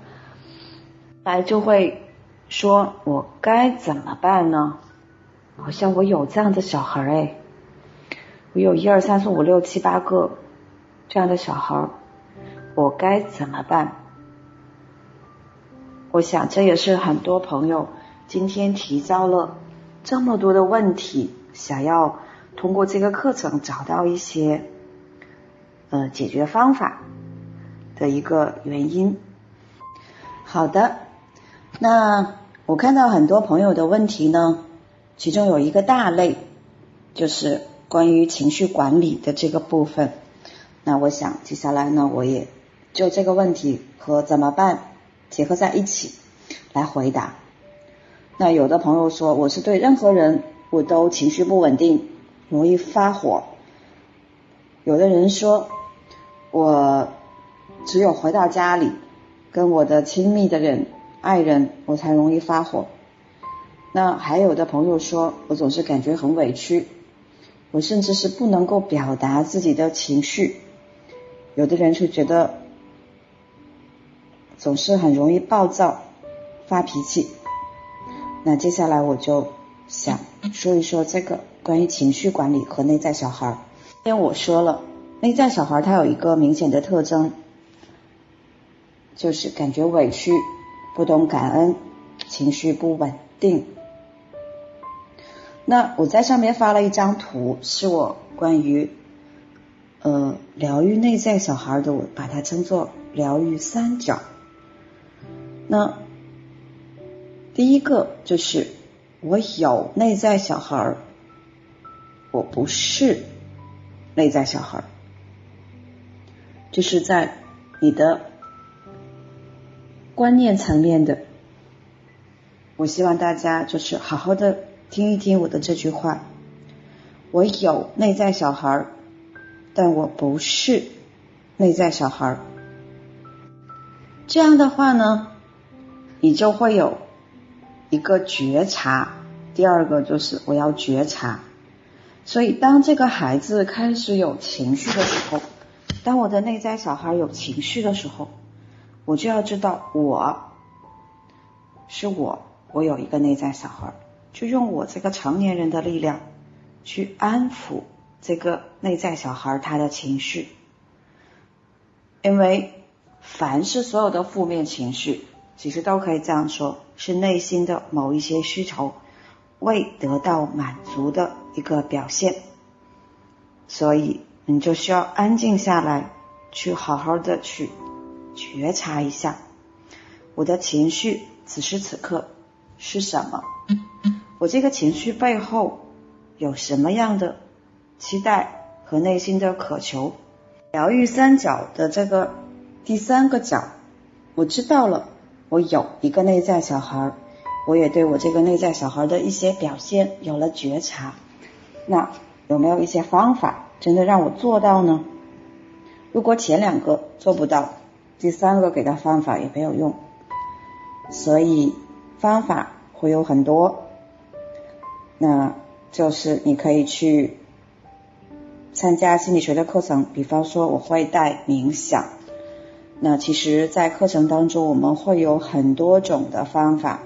来就会说我该怎么办呢？好像我有这样的小孩哎，我有一二三四五六七八个这样的小孩，我该怎么办？我想这也是很多朋友今天提交了这么多的问题，想要通过这个课程找到一些呃解决方法的一个原因。好的，那我看到很多朋友的问题呢，其中有一个大类就是关于情绪管理的这个部分。那我想接下来呢，我也就这个问题和怎么办。结合在一起来回答。那有的朋友说，我是对任何人我都情绪不稳定，容易发火。有的人说，我只有回到家里跟我的亲密的人、爱人，我才容易发火。那还有的朋友说，我总是感觉很委屈，我甚至是不能够表达自己的情绪。有的人就觉得。总是很容易暴躁、发脾气。那接下来我就想说一说这个关于情绪管理和内在小孩。因为我说了，内在小孩他有一个明显的特征，就是感觉委屈、不懂感恩、情绪不稳定。那我在上面发了一张图，是我关于呃疗愈内在小孩的，我把它称作疗愈三角。那第一个就是我有内在小孩我不是内在小孩就是在你的观念层面的。我希望大家就是好好的听一听我的这句话：我有内在小孩儿但我不是内在小孩儿这样的话呢？你就会有一个觉察，第二个就是我要觉察。所以当这个孩子开始有情绪的时候，当我的内在小孩有情绪的时候，我就要知道我是我，我有一个内在小孩，就用我这个成年人的力量去安抚这个内在小孩他的情绪，因为凡是所有的负面情绪。其实都可以这样说，是内心的某一些需求未得到满足的一个表现，所以你就需要安静下来，去好好的去觉察一下，我的情绪此时此刻是什么？我这个情绪背后有什么样的期待和内心的渴求？疗愈三角的这个第三个角，我知道了。我有一个内在小孩，我也对我这个内在小孩的一些表现有了觉察。那有没有一些方法真的让我做到呢？如果前两个做不到，第三个给的方法也没有用。所以方法会有很多，那就是你可以去参加心理学的课程，比方说我会带冥想。那其实，在课程当中，我们会有很多种的方法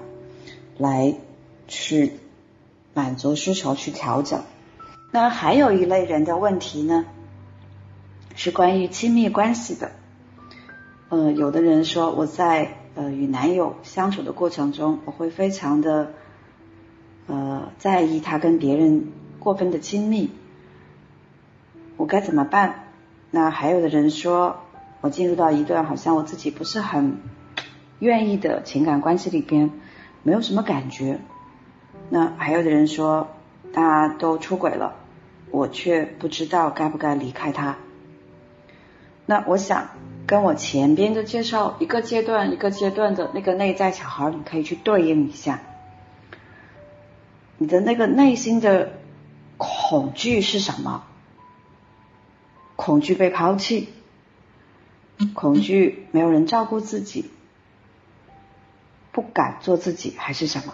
来去满足需求、去调整。那还有一类人的问题呢，是关于亲密关系的。呃，有的人说，我在呃与男友相处的过程中，我会非常的呃在意他跟别人过分的亲密，我该怎么办？那还有的人说。我进入到一段好像我自己不是很愿意的情感关系里边，没有什么感觉。那还有的人说，大家都出轨了，我却不知道该不该离开他。那我想跟我前边的介绍一个阶段一个阶段的那个内在小孩，你可以去对应一下，你的那个内心的恐惧是什么？恐惧被抛弃。恐惧没有人照顾自己，不敢做自己，还是什么？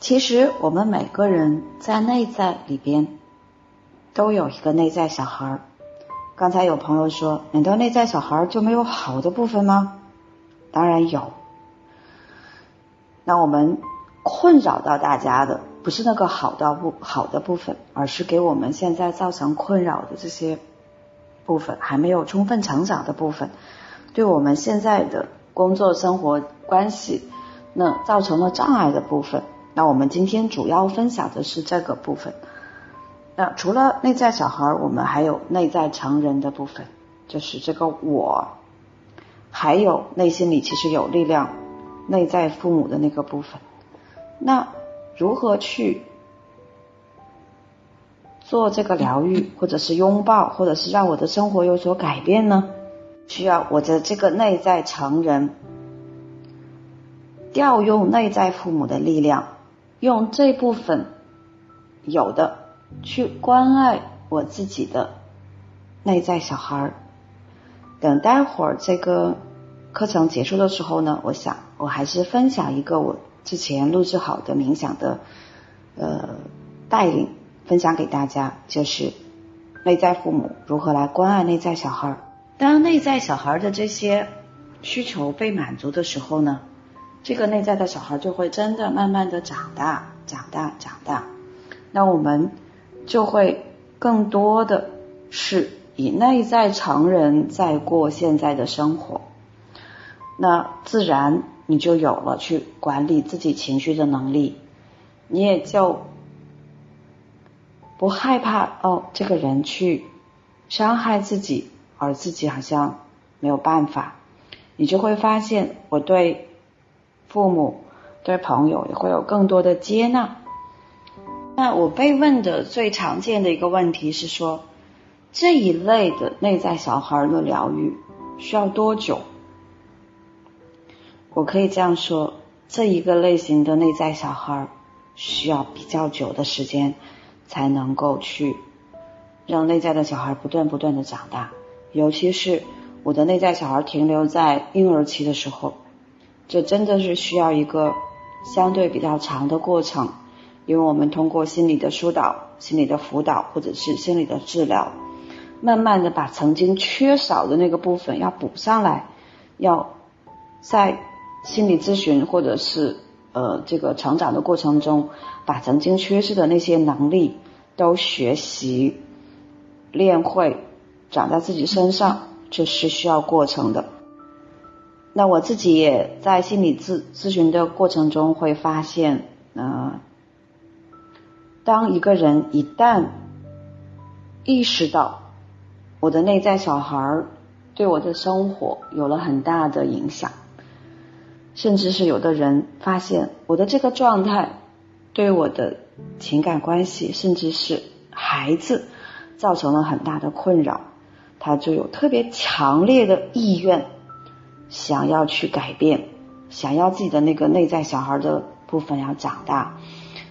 其实我们每个人在内在里边都有一个内在小孩。刚才有朋友说，难道内在小孩就没有好的部分吗？当然有。那我们困扰到大家的不是那个好的不好的部分，而是给我们现在造成困扰的这些部分，还没有充分成长的部分，对我们现在的工作、生活、关系，那造成了障碍的部分。那我们今天主要分享的是这个部分。那除了内在小孩，我们还有内在成人的部分，就是这个我，还有内心里其实有力量，内在父母的那个部分。那如何去做这个疗愈，或者是拥抱，或者是让我的生活有所改变呢？需要我的这个内在成人调用内在父母的力量，用这部分有的。去关爱我自己的内在小孩儿。等待会儿这个课程结束的时候呢，我想我还是分享一个我之前录制好的冥想的呃带领，分享给大家，就是内在父母如何来关爱内在小孩儿。当内在小孩的这些需求被满足的时候呢，这个内在的小孩就会真的慢慢的长大，长大，长大。那我们。就会更多的是以内在成人在过现在的生活，那自然你就有了去管理自己情绪的能力，你也就不害怕哦，这个人去伤害自己，而自己好像没有办法，你就会发现我对父母、对朋友也会有更多的接纳。那我被问的最常见的一个问题是说，这一类的内在小孩的疗愈需要多久？我可以这样说，这一个类型的内在小孩需要比较久的时间才能够去让内在的小孩不断不断的长大，尤其是我的内在小孩停留在婴儿期的时候，这真的是需要一个相对比较长的过程。因为我们通过心理的疏导、心理的辅导或者是心理的治疗，慢慢的把曾经缺少的那个部分要补上来，要在心理咨询或者是呃这个成长的过程中，把曾经缺失的那些能力都学习练会，长在自己身上，这是需要过程的。那我自己也在心理咨咨询的过程中会发现，呃。当一个人一旦意识到我的内在小孩对我的生活有了很大的影响，甚至是有的人发现我的这个状态对我的情感关系，甚至是孩子造成了很大的困扰，他就有特别强烈的意愿想要去改变，想要自己的那个内在小孩的部分要长大。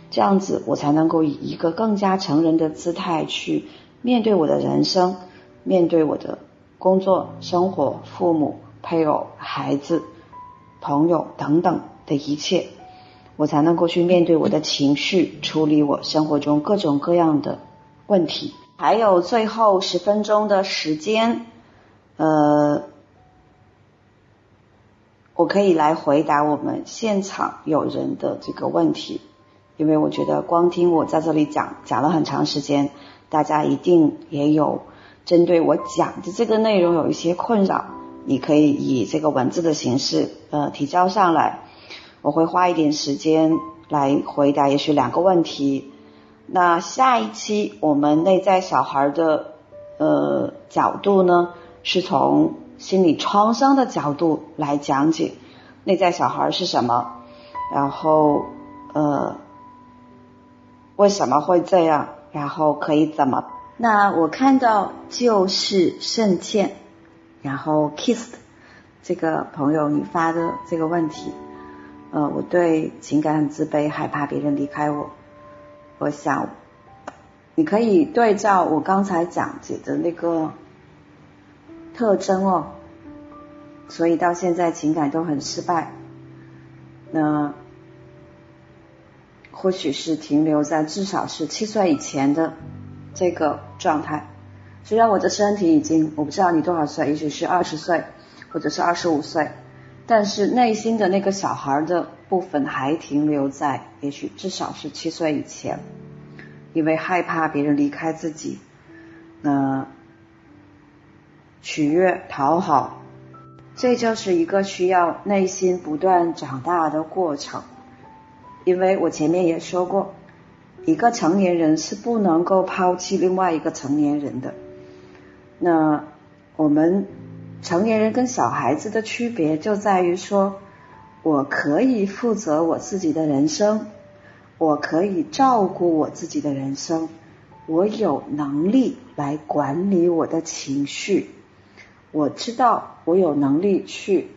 这样子，我才能够以一个更加成人的姿态去面对我的人生，面对我的工作、生活、父母、配偶、孩子、朋友等等的一切，我才能够去面对我的情绪，处理我生活中各种各样的问题。还有最后十分钟的时间，呃，我可以来回答我们现场有人的这个问题。因为我觉得光听我在这里讲讲了很长时间，大家一定也有针对我讲的这个内容有一些困扰，你可以以这个文字的形式呃提交上来，我会花一点时间来回答，也许两个问题。那下一期我们内在小孩的呃角度呢，是从心理创伤的角度来讲解内在小孩是什么，然后呃。为什么会这样？然后可以怎么？那我看到就是圣倩，然后 kissed 这个朋友你发的这个问题，呃，我对情感很自卑，害怕别人离开我。我想你可以对照我刚才讲解的那个特征哦，所以到现在情感都很失败。那。或许是停留在至少是七岁以前的这个状态。虽然我的身体已经，我不知道你多少岁，也许是二十岁，或者是二十五岁，但是内心的那个小孩的部分还停留在，也许至少是七岁以前，因为害怕别人离开自己，那取悦讨好，这就是一个需要内心不断长大的过程。因为我前面也说过，一个成年人是不能够抛弃另外一个成年人的。那我们成年人跟小孩子的区别就在于说，我可以负责我自己的人生，我可以照顾我自己的人生，我有能力来管理我的情绪，我知道我有能力去，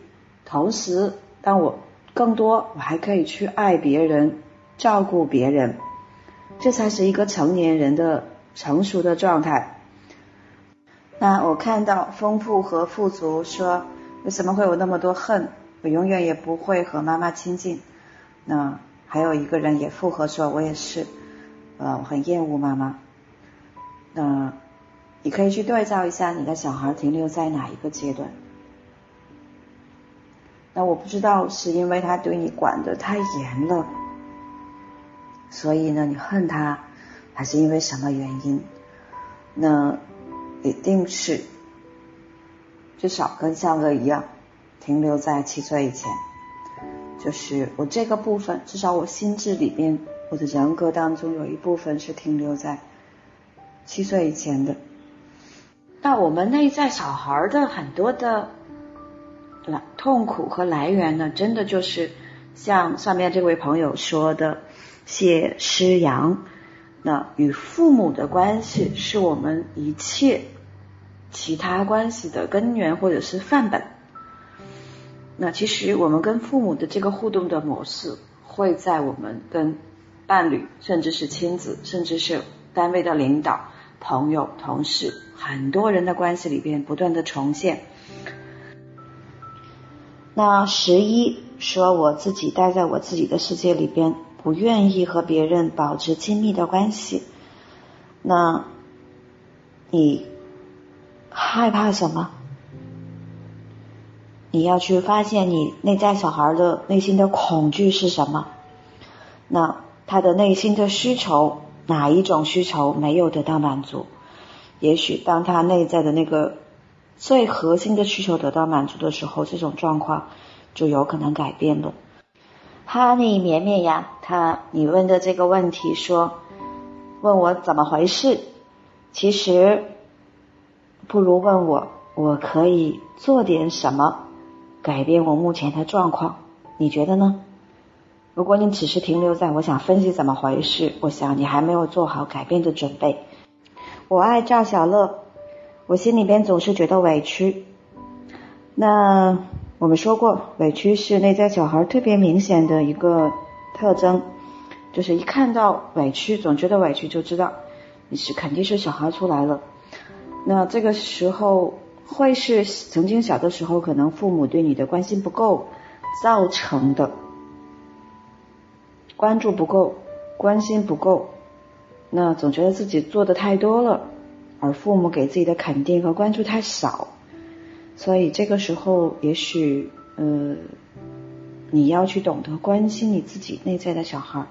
同时，当我更多，我还可以去爱别人，照顾别人，这才是一个成年人的成熟的状态。那我看到丰富和富足说，为什么会有那么多恨？我永远也不会和妈妈亲近。那还有一个人也附和说，我也是，呃，我很厌恶妈妈。那你可以去对照一下你的小孩停留在哪一个阶段。那我不知道是因为他对你管的太严了，所以呢你恨他，还是因为什么原因？那。一定是至少跟向哥一样，停留在七岁以前。就是我这个部分，至少我心智里边，我的人格当中有一部分是停留在七岁以前的。那我们内在小孩的很多的来痛苦和来源呢，真的就是像上面这位朋友说的，谢师阳。那与父母的关系是我们一切其他关系的根源或者是范本。那其实我们跟父母的这个互动的模式，会在我们跟伴侣，甚至是亲子，甚至是单位的领导、朋友、同事，很多人的关系里边不断的重现。那十一说我自己待在我自己的世界里边。不愿意和别人保持亲密的关系，那你害怕什么？你要去发现你内在小孩的内心的恐惧是什么？那他的内心的需求哪一种需求没有得到满足？也许当他内在的那个最核心的需求得到满足的时候，这种状况就有可能改变了。哈尼绵绵呀，他你问的这个问题说，问我怎么回事？其实不如问我，我可以做点什么改变我目前的状况？你觉得呢？如果你只是停留在我想分析怎么回事，我想你还没有做好改变的准备。我爱赵小乐，我心里边总是觉得委屈。那。我们说过，委屈是内在小孩特别明显的一个特征，就是一看到委屈，总觉得委屈，就知道你是肯定是小孩出来了。那这个时候会是曾经小的时候，可能父母对你的关心不够造成的，关注不够，关心不够，那总觉得自己做的太多了，而父母给自己的肯定和关注太少。所以这个时候，也许呃，你要去懂得关心你自己内在的小孩，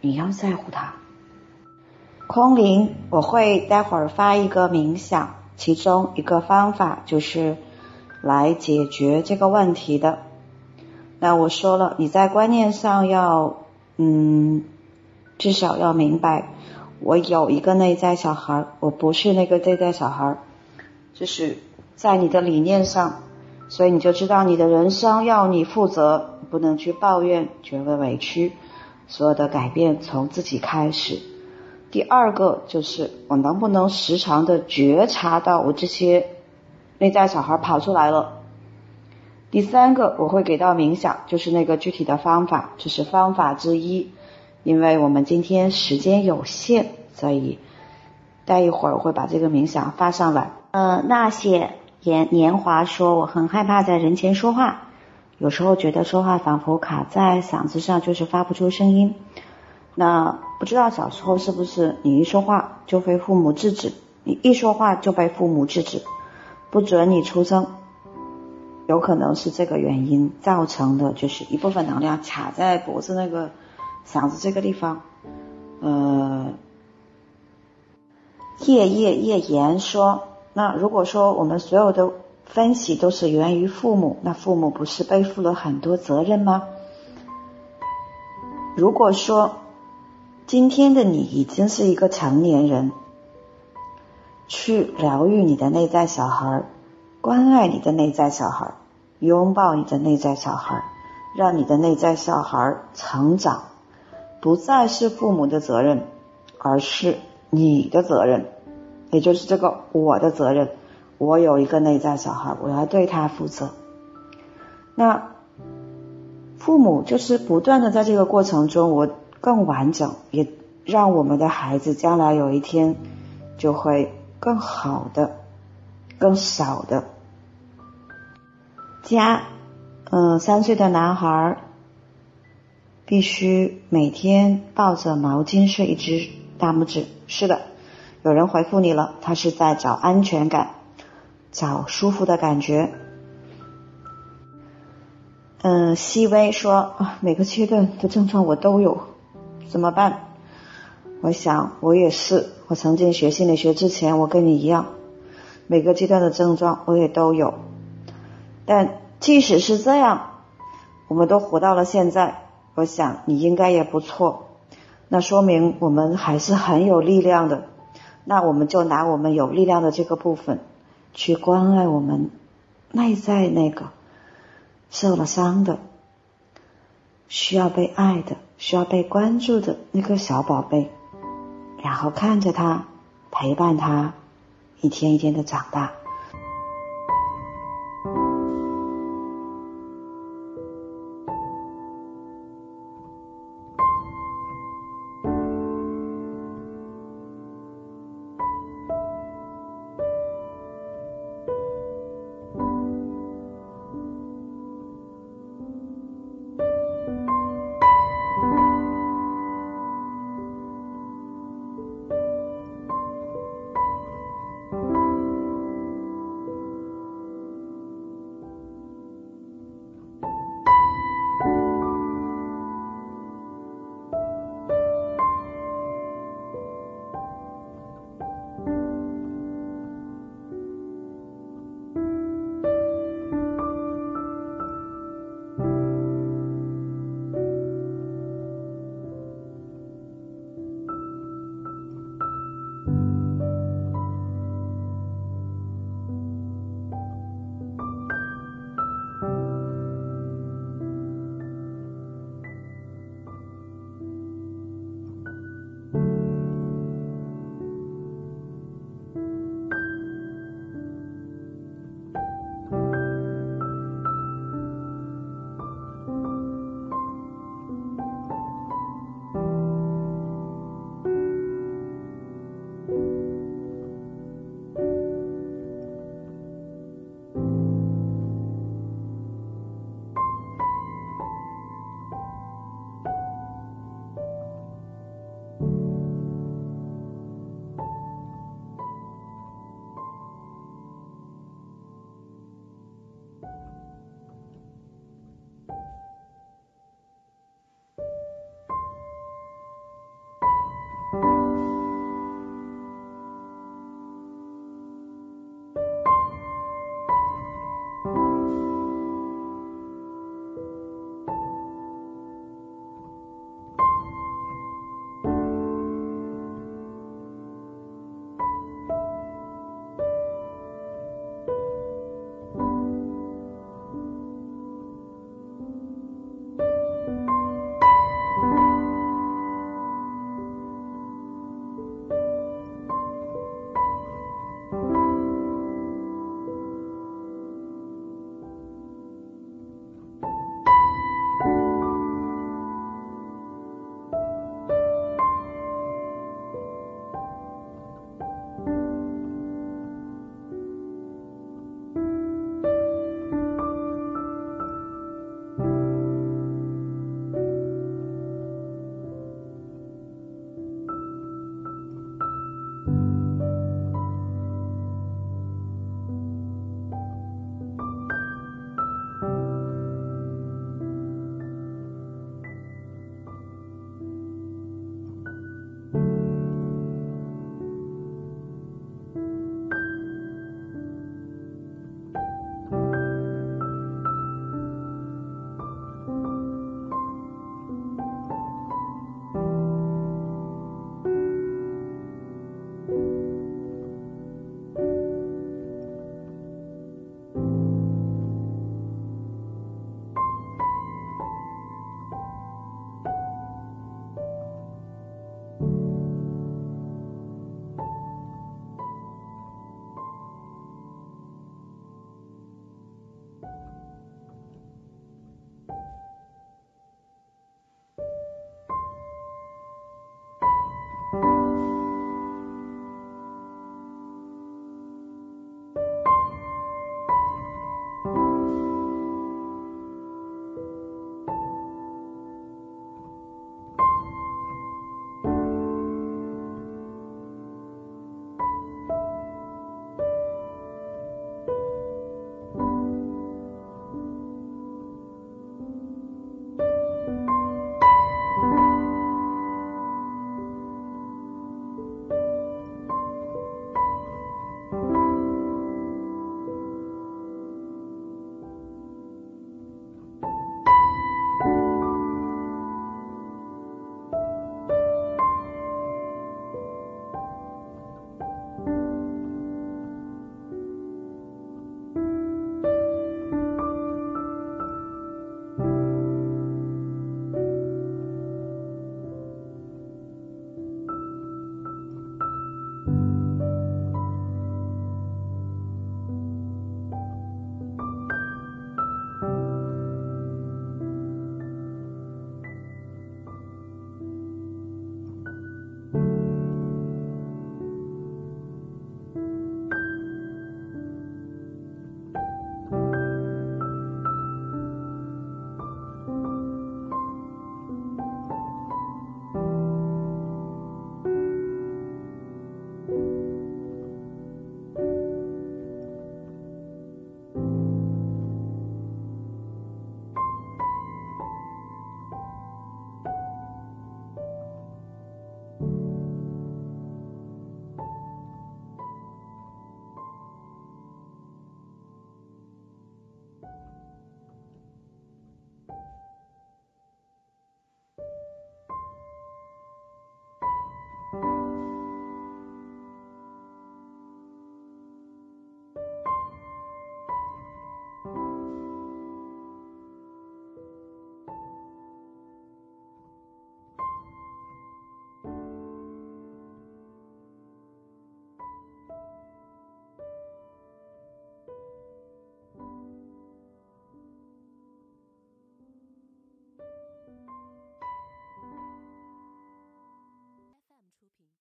你要在乎他。空灵，我会待会儿发一个冥想，其中一个方法就是来解决这个问题的。那我说了，你在观念上要嗯，至少要明白，我有一个内在小孩，我不是那个内在小孩，就是。在你的理念上，所以你就知道你的人生要你负责，不能去抱怨、觉得委屈。所有的改变从自己开始。第二个就是我能不能时常的觉察到我这些内在小孩跑出来了。第三个我会给到冥想，就是那个具体的方法，这是方法之一。因为我们今天时间有限，所以待一会儿我会把这个冥想发上来。呃，那些。年年华说：“我很害怕在人前说话，有时候觉得说话仿佛卡在嗓子上，就是发不出声音。那不知道小时候是不是你一说话就被父母制止，你一说话就被父母制止，不准你出声，有可能是这个原因造成的，就是一部分能量卡在脖子那个嗓子这个地方。呃，叶叶叶言说，那如果说我们所有的分析都是源于父母，那父母不是背负了很多责任吗？如果说今天的你已经是一个成年人，去疗愈你的内在小孩，关爱你的内在小孩，拥抱你的内在小孩，让你的内在小孩成长，不再是父母的责任，而是你的责任，也就是这个我的责任。我有一个内在小孩，我要对他负责。那。父母就是不断的在这个过程中，我更完整，也让我们的孩子将来有一天就会更好的、更少的。家，嗯，三岁的男孩必须每天抱着毛巾睡一只大拇指。是的，有人回复你了，他是在找安全感，找舒服的感觉。嗯，细微说啊，每个阶段的症状我都有，怎么办？我想我也是，我曾经学心理学之前，我跟你一样，每个阶段的症状我也都有。但即使是这样，我们都活到了现在，我想你应该也不错。那说明我们还是很有力量的。那我们就拿我们有力量的这个部分，去关爱我们内在那个。受了伤的，需要被爱的，需要被关注的那个小宝贝，然后看着他，陪伴他，一天一天的长大。